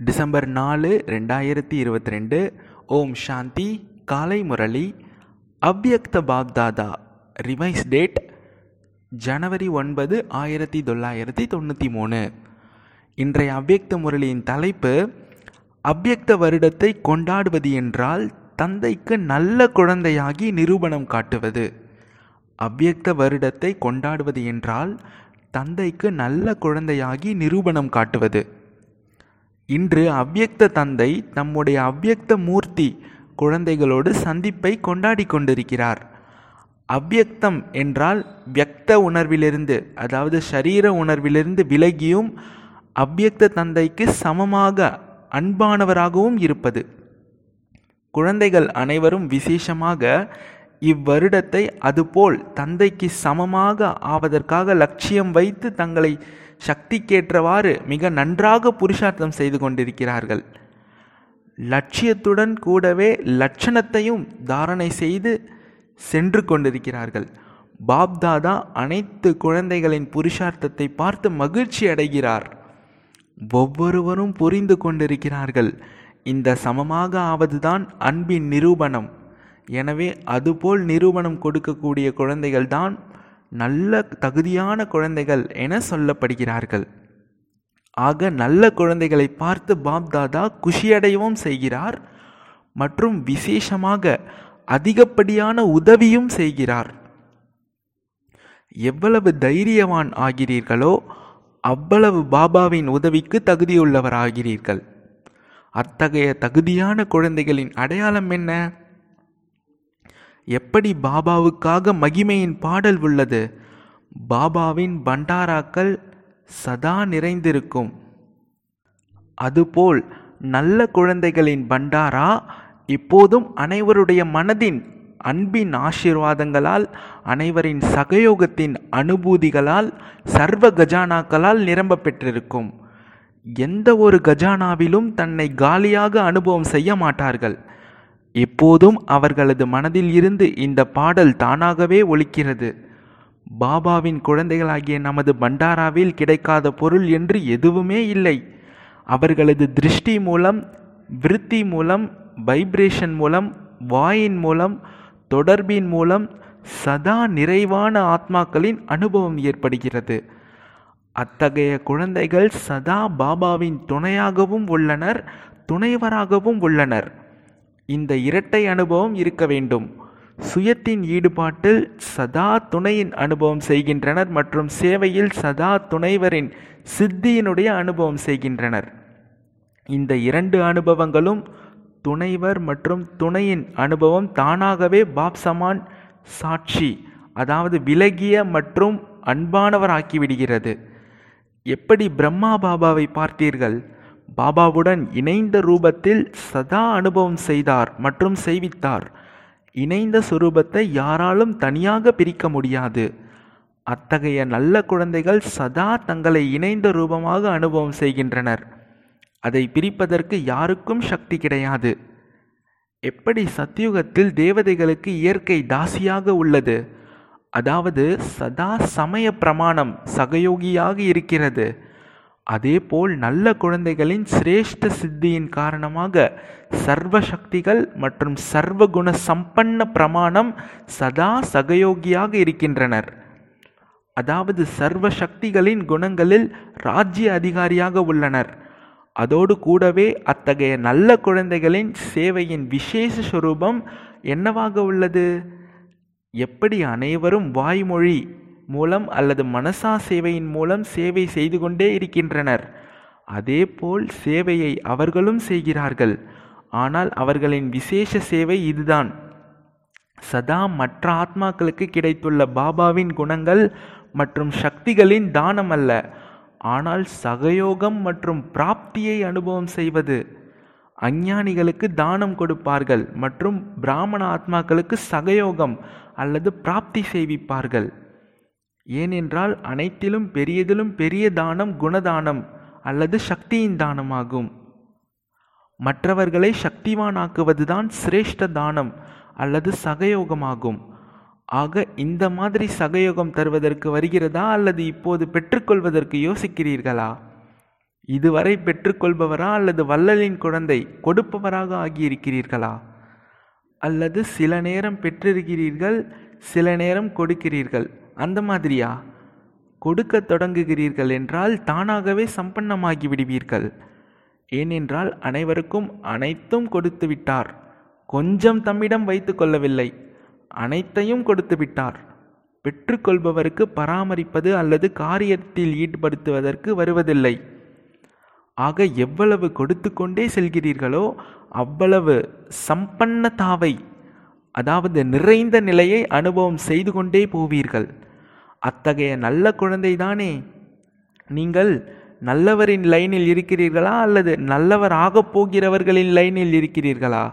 December நாலு ரெண்டாயிரத்தி இருபத்தி ரெண்டு. ஓம் சாந்தி காலை முரளி அவ்யக்த பாப்தாதா ரிவைஸ் டேட் ஜனவரி ஒன்பது ஆயிரத்தி தொள்ளாயிரத்தி தொண்ணூற்றி மூணு. இன்றைய அவ்யக்த முரளியின் தலைப்பு அவ்யக்த வருடத்தை கொண்டாடுவது என்றால் தந்தைக்கு நல்ல குழந்தையாகி நிரூபணம் காட்டுவது. அவ்யக்த வருடத்தை கொண்டாடுவது என்றால் தந்தைக்கு நல்ல குழந்தையாகி நிரூபணம் காட்டுவது. இன்று அவ்யக்த தந்தை தம்முடைய அவ்யக்த மூர்த்தி குழந்தைகளோடு சந்திப்பை கொண்டாடி கொண்டிருக்கிறார். அவ்யக்தம் என்றால் வியக்த உணர்விலிருந்து அதாவது சரீர உணர்விலிருந்து விலகியும் அவ்யக்த தந்தைக்கு சமமாக அன்பானவராகவும் இருப்பது. குழந்தைகள் அனைவரும் விசேஷமாக இவ்வருடத்தை அதுபோல் தந்தைக்கு சமமாக ஆவதற்காக லட்சியம் வைத்து தங்களை சக்திக்கேற்றவாறு மிக நன்றாக புருஷார்த்தம் செய்து கொண்டிருக்கிறார்கள். லட்சியத்துடன் கூடவே லட்சணத்தையும் தாரணை செய்து சென்று கொண்டிருக்கிறார்கள். பாப்தாதா அனைத்து குழந்தைகளின் புருஷார்த்தத்தை பார்த்து மகிழ்ச்சி அடைகிறார். ஒவ்வொருவரும் புரிந்து கொண்டிருக்கிறார்கள். இந்த சமமாக ஆவதுதான் அன்பின் நிரூபணம். எனவே அதுபோல் நிரூபணம் கொடுக்கக்கூடிய குழந்தைகள்தான் நல்ல தகுதியான குழந்தைகள் என சொல்லப்படுகிறார்கள். ஆக நல்ல குழந்தைகளை பார்த்து பாப்தாதா குஷியடையவும் செய்கிறார் மற்றும் விசேஷமாக அதிகப்படியான உதவியும் செய்கிறார். எவ்வளவு தைரியவான் ஆகிறீர்களோ அவ்வளவு பாபாவின் உதவிக்கு தகுதியுள்ளவராகிறீர்கள். அத்தகைய தகுதியான குழந்தைகளின் அடையாளம் என்ன? எப்படி பாபாவுக்காக மகிமையின் பாடல் உள்ளது? பாபாவின் பண்டாராக்கள் சதா நிறைந்திருக்கும். அதுபோல் நல்ல குழந்தைகளின் பண்டாரா இப்போதும் அனைவருடைய மனதின் அன்பின் ஆசீர்வாதங்களால் அனைவரின் சகயோகத்தின் அனுபூதிகளால் சர்வ கஜானாக்களால் நிரம்ப பெற்றிருக்கும். எந்த ஒரு கஜானாவிலும் தன்னை காலியாக அனுபவம் செய்ய மாட்டார்கள். எப்போதும் அவர்களது மனதில் இருந்து இந்த பாடல் தானாகவே ஒலிக்கிறது. பாபாவின் குழந்தைகளாகிய நமது பண்டாராவில் கிடைக்காத பொருள் என்று எதுவுமே இல்லை. அவர்களது திருஷ்டி மூலம் விருத்தி மூலம் வைப்ரேஷன் மூலம் வாயின் மூலம் தொடர்பின் மூலம் சதா நிறைவான ஆத்மாக்களின் அனுபவம் ஏற்படுகிறது. அத்தகைய குழந்தைகள் சதா பாபாவின் துணையாகவும் உள்ளனர் துணைவராகவும் உள்ளனர். இந்த இரட்டை அனுபவம் இருக்க வேண்டும். சுயத்தின் ஈடுபாட்டில் சதா துணையின் அனுபவம் செய்கின்றனர் மற்றும் சேவையில் சதா துணைவரின் சித்தியினுடைய அனுபவம் செய்கின்றனர். இந்த இரண்டு அனுபவங்களும் துணைவர் மற்றும் துணையின் அனுபவம் தானாகவே பாப்சமான் சாட்சி அதாவது விலகிய மற்றும் அன்பானவர் ஆக்கிவிடுகிறது எப்படி பிரம்மா பாபாவை பார்த்தீர்கள்? பாபாவுடன் இணைந்த ரூபத்தில் சதா அனுபவம் செய்தார் மற்றும் செய்வித்தார். இணைந்த சுரூபத்தை யாராலும் தனியாக பிரிக்க முடியாது. அத்தகைய நல்ல குழந்தைகள் சதா தங்களை இணைந்த ரூபமாக அனுபவம் செய்கின்றனர். அதை பிரிப்பதற்கு யாருக்கும் சக்தி கிடையாது. எப்படி சத்தியுகத்தில் தேவதைகளுக்கு இயற்கை தாசியாக உள்ளது? அதாவது சதா சமய பிரமாணம் சகயோகியாக இருக்கிறது. அதேபோல் நல்ல குழந்தைகளின் சிரேஷ்ட சித்தியின் காரணமாக சர்வ சக்திகள் மற்றும் சர்வ குண சம்பன்ன பிரமாணம் சதா சகயோகியாக இருக்கின்றனர். அதாவது சர்வ சக்திகளின் குணங்களில் ராஜ்ய அதிகாரியாக உள்ளனர். அதோடு கூடவே அத்தகைய நல்ல குழந்தைகளின் சேவையின் விசேஷ சுரூபம் என்னவாக உள்ளது? எப்படி அனைவரும் வாய்மொழி மூலம் அல்லது மனசா சேவையின் மூலம் சேவை செய்து கொண்டே இருக்கின்றனர். அதேபோல் சேவையை அவர்களும் செய்கிறார்கள். ஆனால் அவர்களின் விசேஷ சேவை இதுதான். சதா மற்ற ஆத்மாக்களுக்கு கிடைத்துள்ள பாபாவின் குணங்கள் மற்றும் சக்திகளின் தானம் அல்ல. ஆனால் சகயோகம் மற்றும் பிராப்தியை அனுபவம் செய்வது. அஞ்ஞானிகளுக்கு தானம் கொடுப்பார்கள் மற்றும் பிராமண ஆத்மாக்களுக்கு சகயோகம் அல்லது பிராப்தி செய்விப்பார்கள். ஏனென்றால் அனைத்திலும் பெரியதிலும் பெரிய தானம் குணதானம் அல்லது சக்தியின் தானமாகும். மற்றவர்களை சக்திவானாக்குவதுதான் சிரேஷ்ட தானம் அல்லது சகயோகமாகும். ஆக இந்த மாதிரி சகயோகம் தருவதற்கு வருகிறதா அல்லது இப்போது பெற்றுக்கொள்வதற்கு யோசிக்கிறீர்களா? இதுவரை பெற்றுக்கொள்பவரா அல்லது வள்ளலின் குழந்தை கொடுப்பவராக ஆகியிருக்கிறீர்களா? அல்லது சில நேரம் பெற்றிருக்கிறீர்கள் சில நேரம் கொடுக்கிறீர்கள். அந்த மாதிரியா? கொடுக்க தொடங்குகிறீர்கள் என்றால் தானாகவே சம்பன்னமாகி விடுவீர்கள். ஏனென்றால் அனைவருக்கும் அனைத்தும் கொடுத்து விட்டார். கொஞ்சம் தம்மிடம் வைத்து கொள்ளவில்லை. அனைத்தையும் கொடுத்து விட்டார். பெற்றுக்கொள்பவருக்கு பராமரிப்பது அல்லது காரியத்தில் ஈடுபடுத்துவதற்கு வருவதில்லை. ஆக எவ்வளவு கொடுத்து கொண்டே செல்கிறீர்களோ அவ்வளவு சம்பன்னதாவை அதாவது நிறைந்த நிலையை அனுபவம் செய்து கொண்டே போவீர்கள். அத்தகைய நல்ல குழந்தை தானே? நீங்கள் நல்லவரின் லைனில் இருக்கிறீர்களா அல்லது நல்லவர் ஆகப் போகிறவர்களின் லைனில் இருக்கிறீர்களா?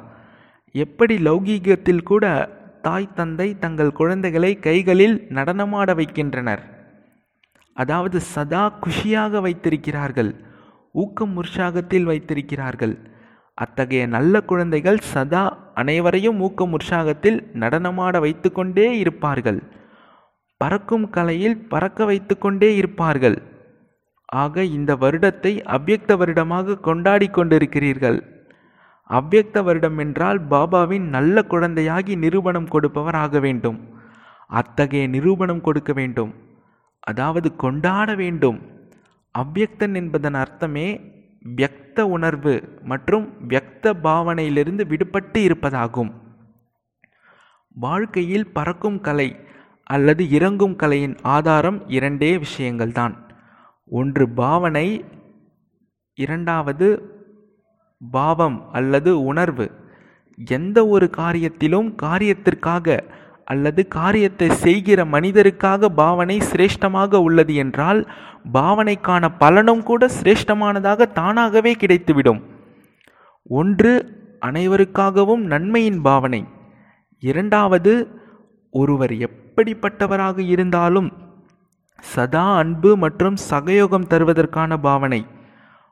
எப்படி லௌகீகத்தில் கூட தாய் தந்தை தங்கள் குழந்தைகளை கைகளில் நடனமாட வைக்கின்றனர்? அதாவது சதா குஷியாக வைத்திருக்கிறார்கள் ஊக்கம் உற்சாகத்தில் வைத்திருக்கிறார்கள். அத்தகைய நல்ல குழந்தைகள் சதா அனைவரையும் ஊக்கம் உற்சாகத்தில் நடனமாட வைத்துக்கொண்டே இருப்பார்கள். பறக்கும் கலையில் பறக்க வைத்து கொண்டே இருப்பார்கள். ஆக இந்த வருடத்தை அவ்யக்த வருடமாக கொண்டாடி கொண்டிருக்கிறீர்கள். அவ்யக்த வருடம் என்றால் பாபாவின் நல்ல குழந்தையாகி நிரூபணம் கொடுப்பவர் ஆக வேண்டும். அத்தகைய நிரூபணம் கொடுக்க வேண்டும். அதாவது கொண்டாட வேண்டும். அவ்யக்தன் என்பதன் அர்த்தமே வியக்த உணர்வு மற்றும் வியக்த பாவனையிலிருந்து விடுபட்டு இருப்பதாகும். வாழ்க்கையில் பறக்கும் கலை அல்லது இறங்கும் கலையின் ஆதாரம் இரண்டே விஷயங்கள்தான். ஒன்று பாவனை இரண்டாவது பாவம் அல்லது உணர்வு. எந்த ஒரு காரியத்திலும் காரியத்திற்காக அல்லது காரியத்தை செய்கிற மனிதருக்காக பாவனை சிரேஷ்டமாக உள்ளது என்றால் பாவனைக்கான பலனும் கூட சிரேஷ்டமானதாக தானாகவே கிடைத்துவிடும். ஒன்று அனைவருக்காகவும் நன்மையின் பாவனை. இரண்டாவது ஒருவர் எப்படிப்பட்டவராக இருந்தாலும் சதா அன்பு மற்றும் சகயோகம் தருவதற்கான பாவனை.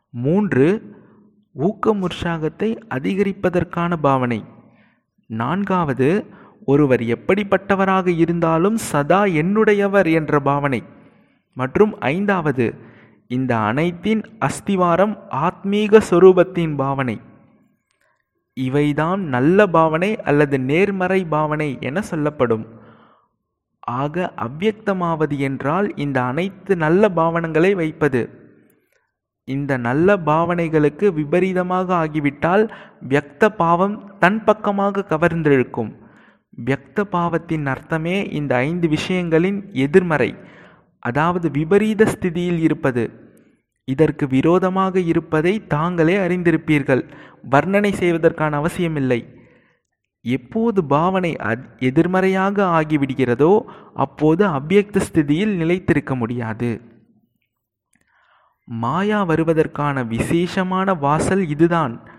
மூன்று ஊக்கம் உற்சாகத்தை அதிகரிப்பதற்கான பாவனை. நான்காவது ஒருவர் எப்படிப்பட்டவராக இருந்தாலும் சதா என்னுடையவர் என்ற பாவனை. மற்றும் ஐந்தாவது இந்த அனைத்தின் அஸ்திவாரம் ஆத்மீக சொரூபத்தின் பாவனை. இவைதான் நல்ல பாவனை அல்லது நேர்மறை பாவனை என சொல்லப்படும். ஆக அவ்வியக்தமாவது என்றால் இந்த அனைத்து நல்ல பாவனங்களை வைப்பது. இந்த நல்ல பாவனைகளுக்கு விபரீதமாக ஆகிவிட்டால் வியக்த பாவம் தன் பக்கமாக கவர்ந்திருக்கும். வியக்த பாவத்தின் அர்த்தமே இந்த ஐந்து விஷயங்களின் எதிர்மறை அதாவது விபரீத ஸ்திதியில் இருப்பது. இதற்கு விரோதமாக இருப்பதை தாங்களே அறிந்திருப்பீர்கள். வர்ணனை செய்வதற்கான அவசியமில்லை. எப்போது பாவனை எதிர்மறையாக ஆகிவிடுகிறதோ அப்போது அவ்வியக்த ஸ்திதியில் நிலைத்திருக்க முடியாது. மாயா வருவதற்கான விசேஷமான வாசல் இதுதான்.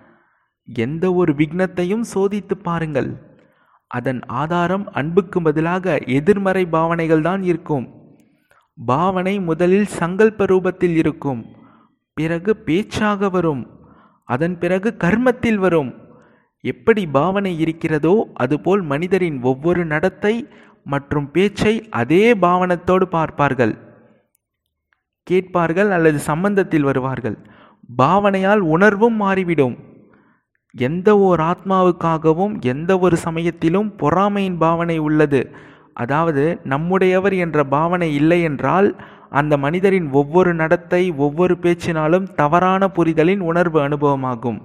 எந்த ஒரு விக்னத்தையும் சோதித்து பாருங்கள். அதன் ஆதாரம் அன்புக்கு பதிலாக எதிர்மறை பாவனைகள் தான் இருக்கும். பாவனை முதலில் சங்கல்ப ரூபத்தில் இருக்கும். பிறகு பேச்சாக வரும். அதன் பிறகு கர்மத்தில் வரும். எப்படி பாவனை இருக்கிறதோ அதுபோல் மனிதரின் ஒவ்வொரு நடத்தை மற்றும் பேச்சை அதே பாவனத்தோடு பார்ப்பார்கள். கேட்பார்கள் அல்லது சம்பந்தத்தில் வருவார்கள். பாவனையால் உணர்வும் மாறிவிடும். எந்த ஓர் ஆத்மாவுக்காகவும் எந்த ஒரு சமயத்திலும் பொறாமையின் பாவனை உள்ளது. அதாவது நம்முடையவர் என்ற பாவனை இல்லை என்றால் அந்த மனிதரின் ஒவ்வொரு நடத்தை ஒவ்வொரு பேச்சினாலும் தவறான புரிதலின் உணர்வு அனுபவமாகும்.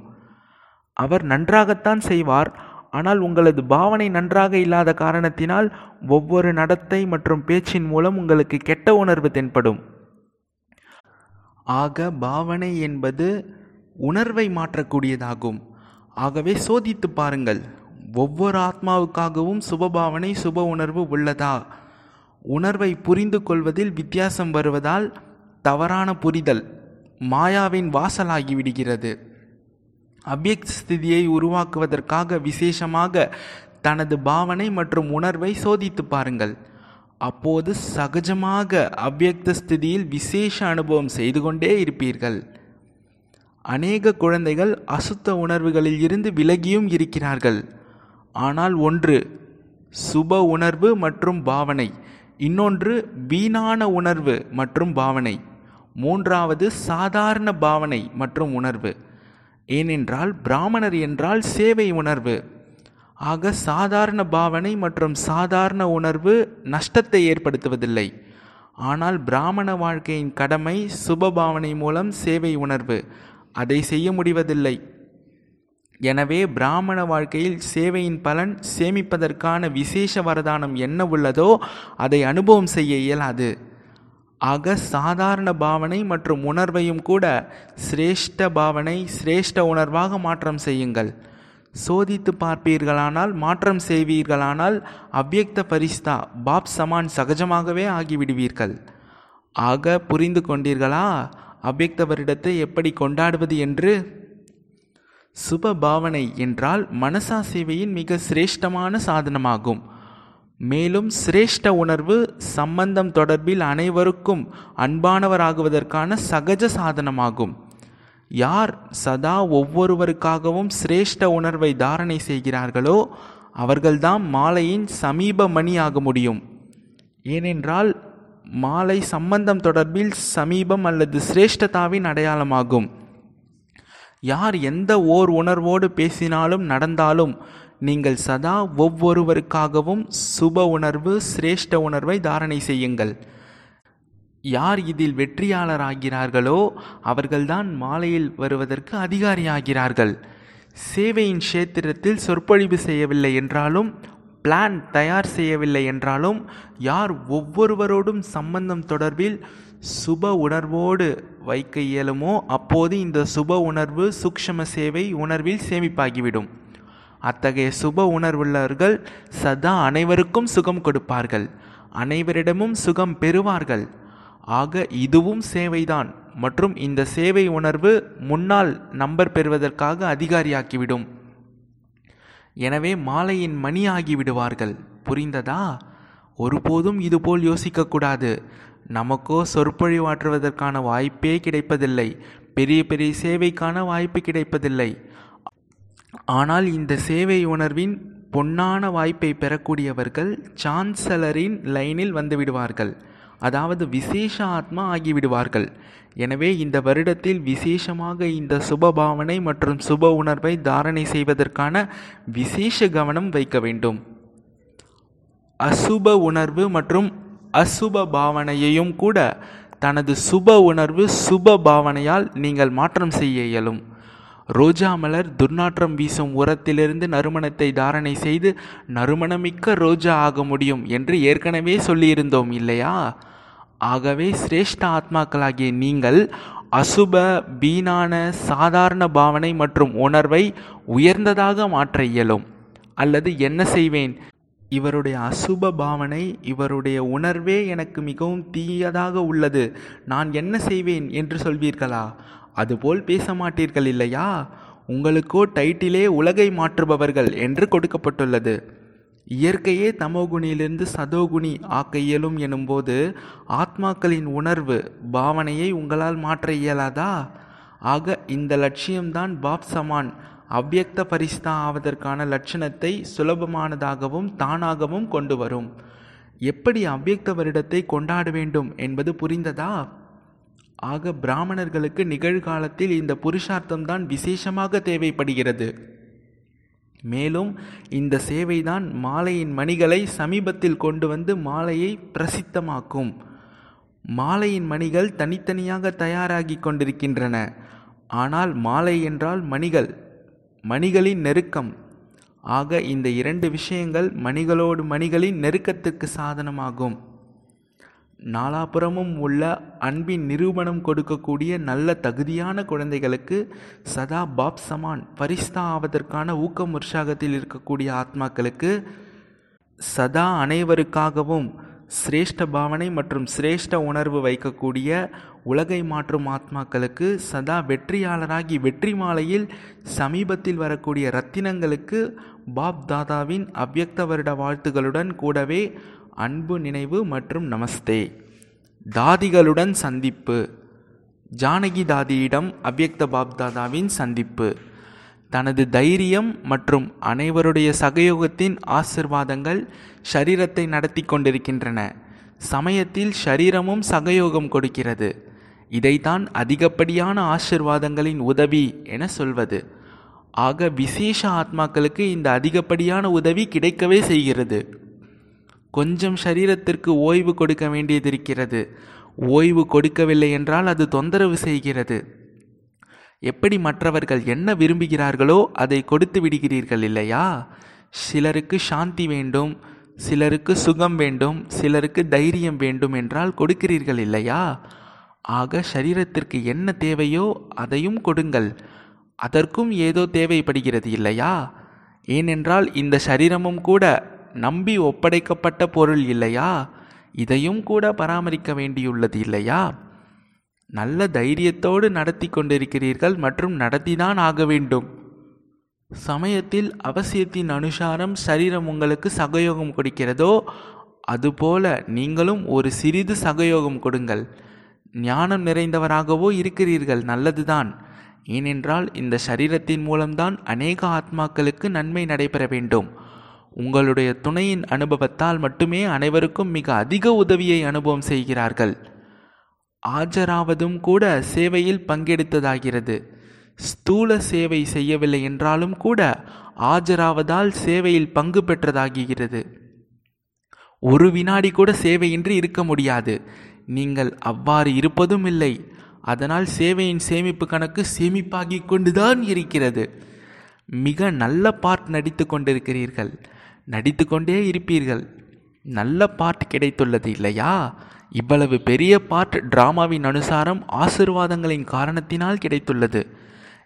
அவர் நன்றாகத்தான் செய்வார். ஆனால் உங்களது பாவனை நன்றாக இல்லாத காரணத்தினால் ஒவ்வொரு நடத்தை மற்றும் பேச்சின் மூலம் உங்களுக்கு கெட்ட உணர்வு தென்படும். ஆக பாவனை என்பது உணர்வை மாற்றக்கூடியதாகும். ஆகவே சோதித்து பாருங்கள். ஒவ்வொரு ஆத்மாவுக்காகவும் சுபபாவனை சுப உணர்வு உள்ளதா? உணர்வை புரிந்து கொள்வதில் வித்தியாசம் வருவதால் தவறான புரிதல் மாயாவின் வாசலாகி விடுகிறது ஸ்திதியை உருவாக்குவதற்காக விசேஷமாக தனது பாவனை மற்றும் உணர்வை சோதித்து பாருங்கள். அப்போது சகஜமாக அவ்யக்த ஸ்திதியில் விசேஷ அனுபவம் செய்து கொண்டே இருப்பீர்கள். அநேக குழந்தைகள் அசுத்த உணர்வுகளில் இருந்து விலகியும் இருக்கிறார்கள். ஆனால் ஒன்று சுப உணர்வு மற்றும் பாவனை. இன்னொன்று வீணான உணர்வு மற்றும் பாவனை. மூன்றாவது சாதாரண பாவனை மற்றும் உணர்வு. ஏனென்றால் பிராமணர் என்றால் சேவை உணர்வு. ஆக சாதாரண பாவனை மற்றும் சாதாரண உணர்வு நஷ்டத்தை ஏற்படுத்துவதில்லை. ஆனால் பிராமண வாழ்க்கையின் கடமை சுபபாவனை மூலம் சேவை உணர்வு. அதை செய்ய முடிவதில்லை. எனவே பிராமண வாழ்க்கையில் சேவையின் பலன் சேமிப்பதற்கான விசேஷ வரதானம் என்ன உள்ளதோ அதை அனுபவம் செய்ய இயலாது. ஆக சாதாரண பாவனை மற்றும் உணர்வையும் கூட சிரேஷ்ட பாவனை சிரேஷ்ட உணர்வாக மாற்றம் செய்யுங்கள். சோதித்து பார்ப்பீர்களானால் மாற்றம் செய்வீர்களானால் அவ்வியக்த பரிஸ்தா பாப் சமான் சகஜமாகவே ஆகிவிடுவீர்கள். ஆக புரிந்து கொண்டீர்களா? அவ்யக்த வருடத்தை எப்படி கொண்டாடுவது என்று? சுப பாவனை என்றால் மனசா சேவையின் மிக சிரேஷ்டமான சாதனமாகும். மேலும் சிரேஷ்ட உணர்வு சம்பந்தம் தொடர்பில் அனைவருக்கும் அன்பானவராகுவதற்கான சகஜ சாதனமாகும். யார் சதா ஒவ்வொருவருக்காகவும் சிரேஷ்ட உணர்வை தாரணை செய்கிறார்களோ அவர்கள்தான் மாலையின் சமீப மணி ஆக முடியும். ஏனென்றால் மாலை சம்பந்தம் தொடர்பில் சமீபம் அல்லது சிரேஷ்டதாவின் அடையாளமாகும். யார் எந்த ஓர் உணர்வோடு பேசினாலும் நடந்தாலும் நீங்கள் சதா ஒவ்வொருவருக்காகவும் சுப உணர்வு சிரேஷ்ட உணர்வை தாரணை செய்யுங்கள். யார் இதில் வெற்றியாளராகிறார்களோ அவர்கள்தான் மாலையில் வருவதற்கு அதிகாரியாகிறார்கள். சேவையின் கஷேத்திரத்தில் சொற்பொழிவு செய்யவில்லை என்றாலும் பிளான் தயார் செய்யவில்லை என்றாலும் யார் ஒவ்வொருவரோடும் சம்பந்தம் தொடர்பில் சுப உணர்வோடு வைக்க இயலுமோ அப்போது இந்த சுப உணர்வு சூக்ஷம சேவை உணர்வில் சேமிப்பாகிவிடும். அத்தகைய சுப உணர்வுள்ளவர்கள் சதா அனைவருக்கும் சுகம் கொடுப்பார்கள். அனைவரிடமும் சுகம் பெறுவார்கள். ஆக இதுவும் சேவைதான். மற்றும் இந்த சேவை உணர்வு முன்னால் நம்பர் பெறுவதற்காக அதிகாரியாக்கிவிடும். எனவே மாலையின் மணி ஆகிவிடுவார்கள் புரிந்ததா? ஒருபோதும் இதுபோல் யோசிக்கக்கூடாது. நமக்கோ சொற்பொழிவாற்றுவதற்கான வாய்ப்பே கிடைப்பதில்லை. பெரிய பெரிய சேவைக்கான வாய்ப்பு கிடைப்பதில்லை. ஆனால் இந்த சேவை உணர்வின் பொன்னான வாய்ப்பை பெறக்கூடியவர்கள் சான்சலரின் லைனில் வந்துவிடுவார்கள். அதாவது விசேஷ ஆத்மா ஆகிவிடுவார்கள். எனவே இந்த வருடத்தில் விசேஷமாக இந்த சுப பாவனை மற்றும் சுப உணர்வை தாரணை செய்வதற்கான விசேஷ கவனம் வைக்க வேண்டும். அசுப உணர்வு மற்றும் அசுப பாவனையையும் கூட தனது சுப உணர்வு சுப பாவனையால் நீங்கள் மாற்றம் செய்ய இயலும். ரோஜா மலர் துர்நாற்றம் வீசும் உரத்திலிருந்து நறுமணத்தை தாரணை செய்து நறுமணமிக்க ரோஜா ஆக முடியும் என்று ஏற்கனவே சொல்லியிருந்தோம் இல்லையா? ஆகவே சிரேஷ்ட ஆத்மாக்களாகிய நீங்கள் அசுப வீணான சாதாரண பாவனை மற்றும் உணர்வை உயர்ந்ததாக மாற்ற இயலும். அல்லது என்ன செய்வேன்? இவருடைய அசுப பாவனை இவருடைய உணர்வே எனக்கு மிகவும் தீயதாக உள்ளது. நான் என்ன செய்வேன் என்று சொல்வீர்களா? அதுபோல் பேச மாட்டீர்கள் இல்லையா? உங்களுக்கோ டைட்டிலே உலகை மாற்றுபவர்கள் என்று கொடுக்கப்பட்டுள்ளது. இயற்கையே தமோகுணியிலிருந்து சதோகுணி ஆக்க இயலும் எனும்போது ஆத்மாக்களின் உணர்வு பாவனையை உங்களால் மாற்ற இயலாதா? ஆக இந்த லட்சியம்தான் பாப் சமான். அவ்யக்த பரிஸ்தா ஆவதற்கான லட்சணத்தை சுலபமானதாகவும் தானாகவும் கொண்டு வரும். எப்படி அவ்யக்த வருடத்தை கொண்டாட வேண்டும் என்பது புரிந்ததா? ஆக பிராமணர்களுக்கு நிகழ்காலத்தில் இந்த புருஷார்த்தம்தான் விசேஷமாக தேவைப்படுகிறது. மேலும் இந்த சேவைதான் மாலையின் மணிகளை சமீபத்தில் கொண்டு வந்து மாலையை பிரசித்தமாக்கும். மாலையின் மணிகள் தனித்தனியாக தயாராகி கொண்டிருக்கின்றன. ஆனால் மாலை என்றால் மணிகள் மணிகளின் நெருக்கம். ஆக இந்த இரண்டு விஷயங்கள் மணிகளோடு மணிகளின் நெருக்கத்துக்கு சாதனமாகும். நாலாபுறமும் உள்ள அன்பின் நிரூபணம் கொடுக்கக்கூடிய நல்ல தகுதியான குழந்தைகளுக்கு சதா பாப் சமான் பரிஸ்தா ஆவதற்கான ஊக்கம் உற்சாகத்தில் இருக்கக்கூடிய ஆத்மாக்களுக்கு சதா அனைவருக்காகவும் சிரேஷ்ட பாவனை மற்றும் சிரேஷ்ட உணர்வு வைக்கக்கூடிய உலகை மாற்றும் ஆத்மாக்களுக்கு சதா வெற்றியாளராகி வெற்றி மாலையில் சமீபத்தில் வரக்கூடிய ரத்தினங்களுக்கு பாப் தாதாவின் அவ்யக்த வருட வாழ்த்துகளுடன் கூடவே அன்பு நினைவு மற்றும் நமஸ்தே. தாதிகளுடன் சந்திப்பு. ஜானகி தாதியிடம் அவ்யக்த பாப்தாதாவின் சந்திப்பு. தனது தைரியம் மற்றும் அனைவருடைய சகயோகத்தின் ஆசிர்வாதங்கள் ஷரீரத்தை நடத்தி கொண்டிருக்கின்றன. சமயத்தில் ஷரீரமும் சகயோகம் கொடுக்கிறது. இதைத்தான் அதிகப்படியான ஆசிர்வாதங்களின் உதவி என சொல்வது. ஆக விசேஷ ஆத்மாக்களுக்கு இந்த அதிகப்படியான உதவி கிடைக்கவே செய்கிறது. கொஞ்சம் சரீரத்திற்கு ஓய்வு கொடுக்க வேண்டியதிருக்கிறது. ஓய்வு கொடுக்கவில்லை என்றால் அது தொந்தரவு செய்கிறது. எப்படி மற்றவர்கள் என்ன விரும்புகிறார்களோ அதை கொடுத்து விடுகிறீர்கள் இல்லையா? சிலருக்கு சாந்தி வேண்டும் சிலருக்கு சுகம் வேண்டும் சிலருக்கு தைரியம் வேண்டும் என்றால் கொடுக்கிறீர்கள் இல்லையா? ஆக சரீரத்திற்கு என்ன தேவையோ அதையும் கொடுங்கள். அதற்கும் ஏதோ தேவைப்படுகிறது இல்லையா? ஏனென்றால் இந்த சரீரமும் கூட நம்பி ஒப்படைக்கப்பட்ட பொருள் இல்லையா? இதையும் கூட பராமரிக்க வேண்டியுள்ளது இல்லையா? நல்ல தைரியத்தோடு நடத்தி கொண்டிருக்கிறீர்கள் மற்றும் நடத்திதான் ஆக வேண்டும். சமயத்தில் அவசியத்தின் அனுசாரம் சரீரம் உங்களுக்கு சகயோகம் கொடுக்கிறதோ அதுபோல நீங்களும் ஒரு சிறிது சகயோகம் கொடுங்கள். ஞானம் நிறைந்தவராகவோ இருக்கிறீர்கள் நல்லதுதான். ஏனென்றால் இந்த சரீரத்தின் மூலம்தான் அநேக ஆத்மாக்களுக்கு நன்மை நடைபெற வேண்டும். உங்களுடைய துணையின் அனுபவத்தால் மட்டுமே அனைவருக்கும் மிக அதிக உதவியை அனுபவம் செய்கிறார்கள். ஆஜராவதும் கூட சேவையில் பங்கெடுத்ததாகிறது. ஸ்தூல சேவை செய்யவில்லை என்றாலும் கூட ஆஜராவதால் சேவையில் பங்கு பெற்றதாகிறது. ஒரு வினாடி கூட சேவையின்றி இருக்க முடியாது. நீங்கள் அவ்வாறு இருப்பதும் இல்லை. அதனால் சேவையின் சேமிப்பு கணக்கு சேமிப்பாகி கொண்டுதான் இருக்கிறது. மிக நல்ல பார்ட் நடித்து கொண்டிருக்கிறீர்கள். நடித்து கொண்டே இருப்பீர்கள். நல்ல பாட்டு கிடைத்துள்ளது இல்லையா? இவ்வளவு பெரிய பாட்டு டிராமாவின் அனுசாரம் ஆசிர்வாதங்களின் காரணத்தினால் கிடைத்துள்ளது.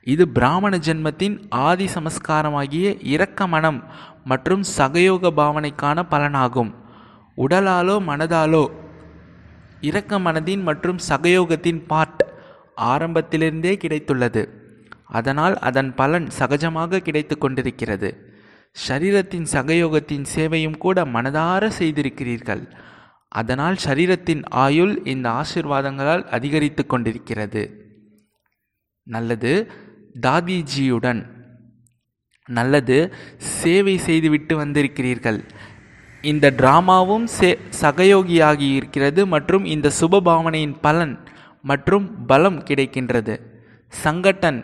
இது பிராமண ஜென்மத்தின் ஆதி சமஸ்காரமாகிய இரக்க மனம் மற்றும் சகயோக பாவனைக்கான பலனாகும். உடலாலோ மனதாலோ இரக்க மனதின் மற்றும் சகயோகத்தின் பாட் ஆரம்பத்திலிருந்தே கிடைத்துள்ளது. அதனால் அதன் பலன் சகஜமாக கிடைத்து கொண்டிருக்கிறது. ஷரீரத்தின் சகயோகத்தின் சேவையும் கூட மனதார செய்திருக்கிறீர்கள். அதனால் ஷரீரத்தின் ஆயுள் இந்த ஆசிர்வாதங்களால் அதிகரித்து கொண்டிருக்கிறது. நல்லது தாதிஜியுடன். நல்லது சேவை செய்துவிட்டு வந்திருக்கிறீர்கள். இந்த டிராமாவும் சே சகயோகியாகி இருக்கிறது மற்றும் இந்த சுபபாவனையின் பலன் மற்றும் பலம் கிடைக்கின்றது. சங்கட்டன்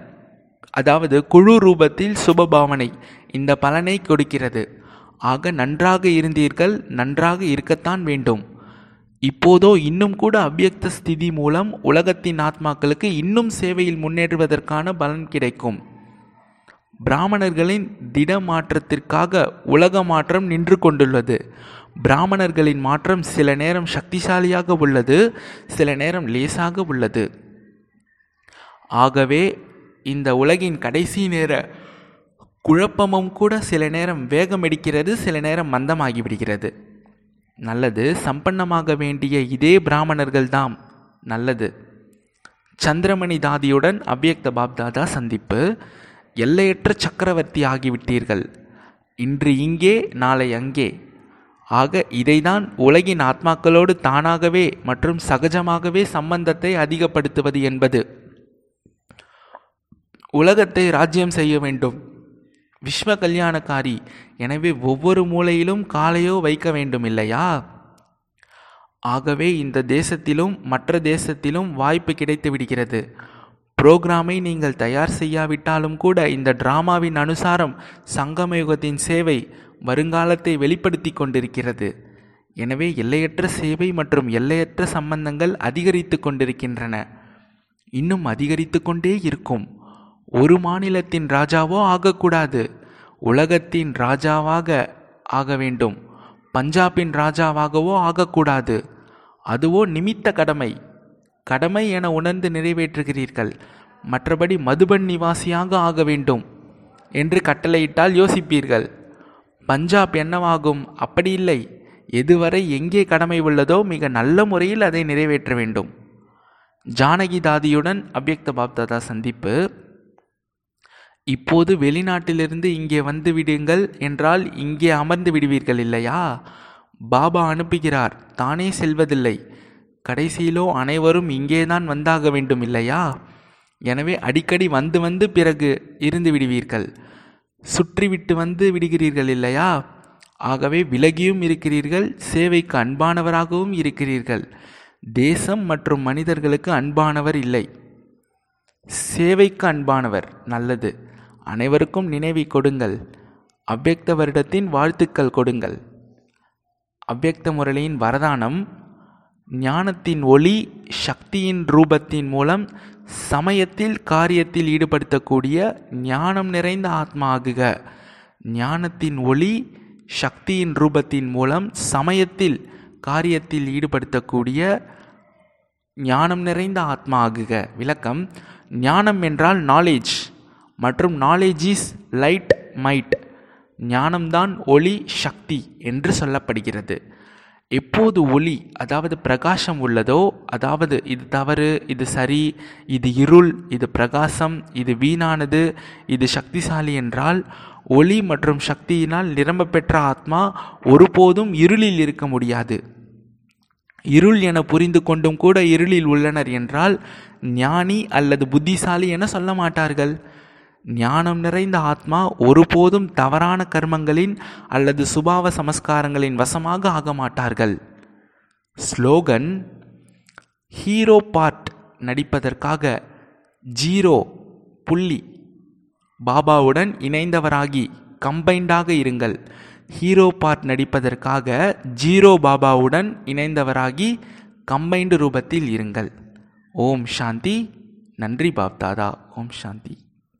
அதாவது குழு ரூபத்தில் சுபபாவனை இந்த பலனை கொடுக்கிறது. ஆக நன்றாக இருந்தீர்கள் நன்றாக இருக்கத்தான் வேண்டும். இப்போதோ இன்னும் கூட அவ்வியக்த ஸ்திதி மூலம் உலகத்தின் ஆத்மாக்களுக்கு இன்னும் சேவையில் முன்னேறுவதற்கான பலன் கிடைக்கும். பிராமணர்களின் திட மாற்றத்திற்காக உலக மாற்றம் நின்று கொண்டுள்ளது. பிராமணர்களின் மாற்றம் சில நேரம் சக்திசாலியாக உள்ளது சில நேரம் லேசாக உள்ளது. ஆகவே இந்த உலகின் கடைசி நேர குழப்பமும் கூட சில நேரம் வேகம் எடுக்கிறது சில நேரம் மந்தமாகி விடுகிறது. நல்லது சம்பன்னமாக வேண்டிய இதே பிராமணர்கள் தாம் நல்லது. சந்திரமணி தாதியுடன் அவ்யக்த பாப்தாதா சந்திப்பு. எல்லையற்ற சக்கரவர்த்தி ஆகிவிட்டீர்கள். இன்று இங்கே நாளை அங்கே. ஆக இதைதான் உலகின் ஆத்மாக்களோடு தானாகவே மற்றும் சகஜமாகவே சம்பந்தத்தை அதிகப்படுத்துவது என்பது. உலகத்தை ராஜ்யம் செய்ய வேண்டும். விஸ்வ கல்யாணக்காரி எனவே ஒவ்வொரு மூலையிலும் காலையோ வைக்க வேண்டும் இல்லையா ஆகவே இந்த தேசத்திலும் மற்ற தேசத்திலும் வாய்ப்பு கிடைத்து விடுகிறது. புரோகிராமை நீங்கள் தயார் செய்யாவிட்டாலும் கூட இந்த டிராமாவின் அனுசாரம் சங்கமயுகத்தின் சேவை வருங்காலத்தை வெளிப்படுத்தி கொண்டிருக்கிறது. எனவே எல்லையற்ற சேவை மற்றும் எல்லையற்ற சம்பந்தங்கள் அதிகரித்து கொண்டிருக்கின்றன. இன்னும் அதிகரித்து கொண்டே இருக்கும். ஒரு மாநிலத்தின் ராஜாவோ ஆகக்கூடாது. உலகத்தின் ராஜாவாக ஆக வேண்டும். பஞ்சாபின் ராஜாவாகவோ ஆகக்கூடாது. அதுவோ நிமித்த கடமை. கடமை என உணர்ந்து நிறைவேற்றுகிறீர்கள். மற்றபடி மதுபன் நிவாசியாக ஆக வேண்டும் என்று கட்டளையிட்டால் யோசிப்பீர்கள். பஞ்சாப் என்னவாகும்? அப்படி இல்லை. எதுவரை எங்கே கடமை உள்ளதோ மிக நல்ல முறையில் அதை நிறைவேற்ற வேண்டும். ஜானகி தாதியுடன் பாப்தாதா சந்திப்பு. இப்போது வெளிநாட்டிலிருந்து இங்கே வந்து விடுங்கள் என்றால் இங்கே அமர்ந்து விடுவீர்கள் இல்லையா? பாபா அனுப்புகிறார் தானே செல்வதில்லை. கடைசியிலோ அனைவரும் இங்கேதான் வந்தாக வேண்டும் இல்லையா? எனவே அடிக்கடி வந்து வந்து பிறகு இருந்து விடுவீர்கள். சுற்றிவிட்டு வந்து விடுகிறீர்கள் இல்லையா? ஆகவே விலகியும் இருக்கிறீர்கள் சேவைக்கு அன்பானவராகவும் இருக்கிறீர்கள். தேசம் மற்றும் மனிதர்களுக்கு அன்பானவர் இல்லை. சேவைக்கு அன்பானவர் நல்லது. அனைவருக்கும் நினைவை கொடுங்கள். அவ்வக்த வருடத்தின் வாழ்த்துக்கள் கொடுங்கள். அவ்வக்த முரளியின் வரதானம் ஞானத்தின் ஒளி சக்தியின் ரூபத்தின் மூலம் சமயத்தில் காரியத்தில் ஈடுபடுத்தக்கூடிய ஞானம் நிறைந்த ஆத்மா ஆகுக ஞானத்தின் ஒளி சக்தியின் ரூபத்தின் மூலம் சமயத்தில் காரியத்தில் ஈடுபடுத்தக்கூடிய ஞானம் நிறைந்த ஆத்மா ஆகுக விளக்கம் ஞானம் என்றால் நாலேஜ் மற்றும் நாலேஜ் இஸ் லைட் மைட் ஞானம்தான் ஒளி சக்தி என்று சொல்லப்படுகிறது. எப்போது ஒளி அதாவது பிரகாசம் உள்ளதோ அதாவது இது தவறு இது சரி இது இருள் இது பிரகாசம் இது வீணானது இது சக்திசாலி என்றால் ஒளி மற்றும் சக்தியினால் நிரம்ப பெற்ற ஆத்மா ஒருபோதும் இருளில் இருக்க முடியாது. இருள் என புரிந்து கொண்டும் கூட இருளில் உள்ளனர் என்றால் ஞானி அல்லது புத்திசாலி என சொல்ல மாட்டார்கள். ஞானம் நிறைந்த ஆத்மா ஒருபோதும் தவறான கர்மங்களின் அல்லது சுபாவ சமஸ்காரங்களின் வசமாக ஆக மாட்டார்கள். ஸ்லோகன் ஹீரோ பார்ட் நடிப்பதற்காக ஜீரோ புள்ளி. பாபாவுடன் இணைந்தவராகி கம்பைண்டாக இருங்கள். ஹீரோ பார்ட் நடிப்பதற்காக ஜீரோ பாபாவுடன் இணைந்தவராகி கம்பைண்டு ரூபத்தில் இருங்கள். ஓம் சாந்தி. நன்றி பாப்தாதா. ஓம் சாந்தி.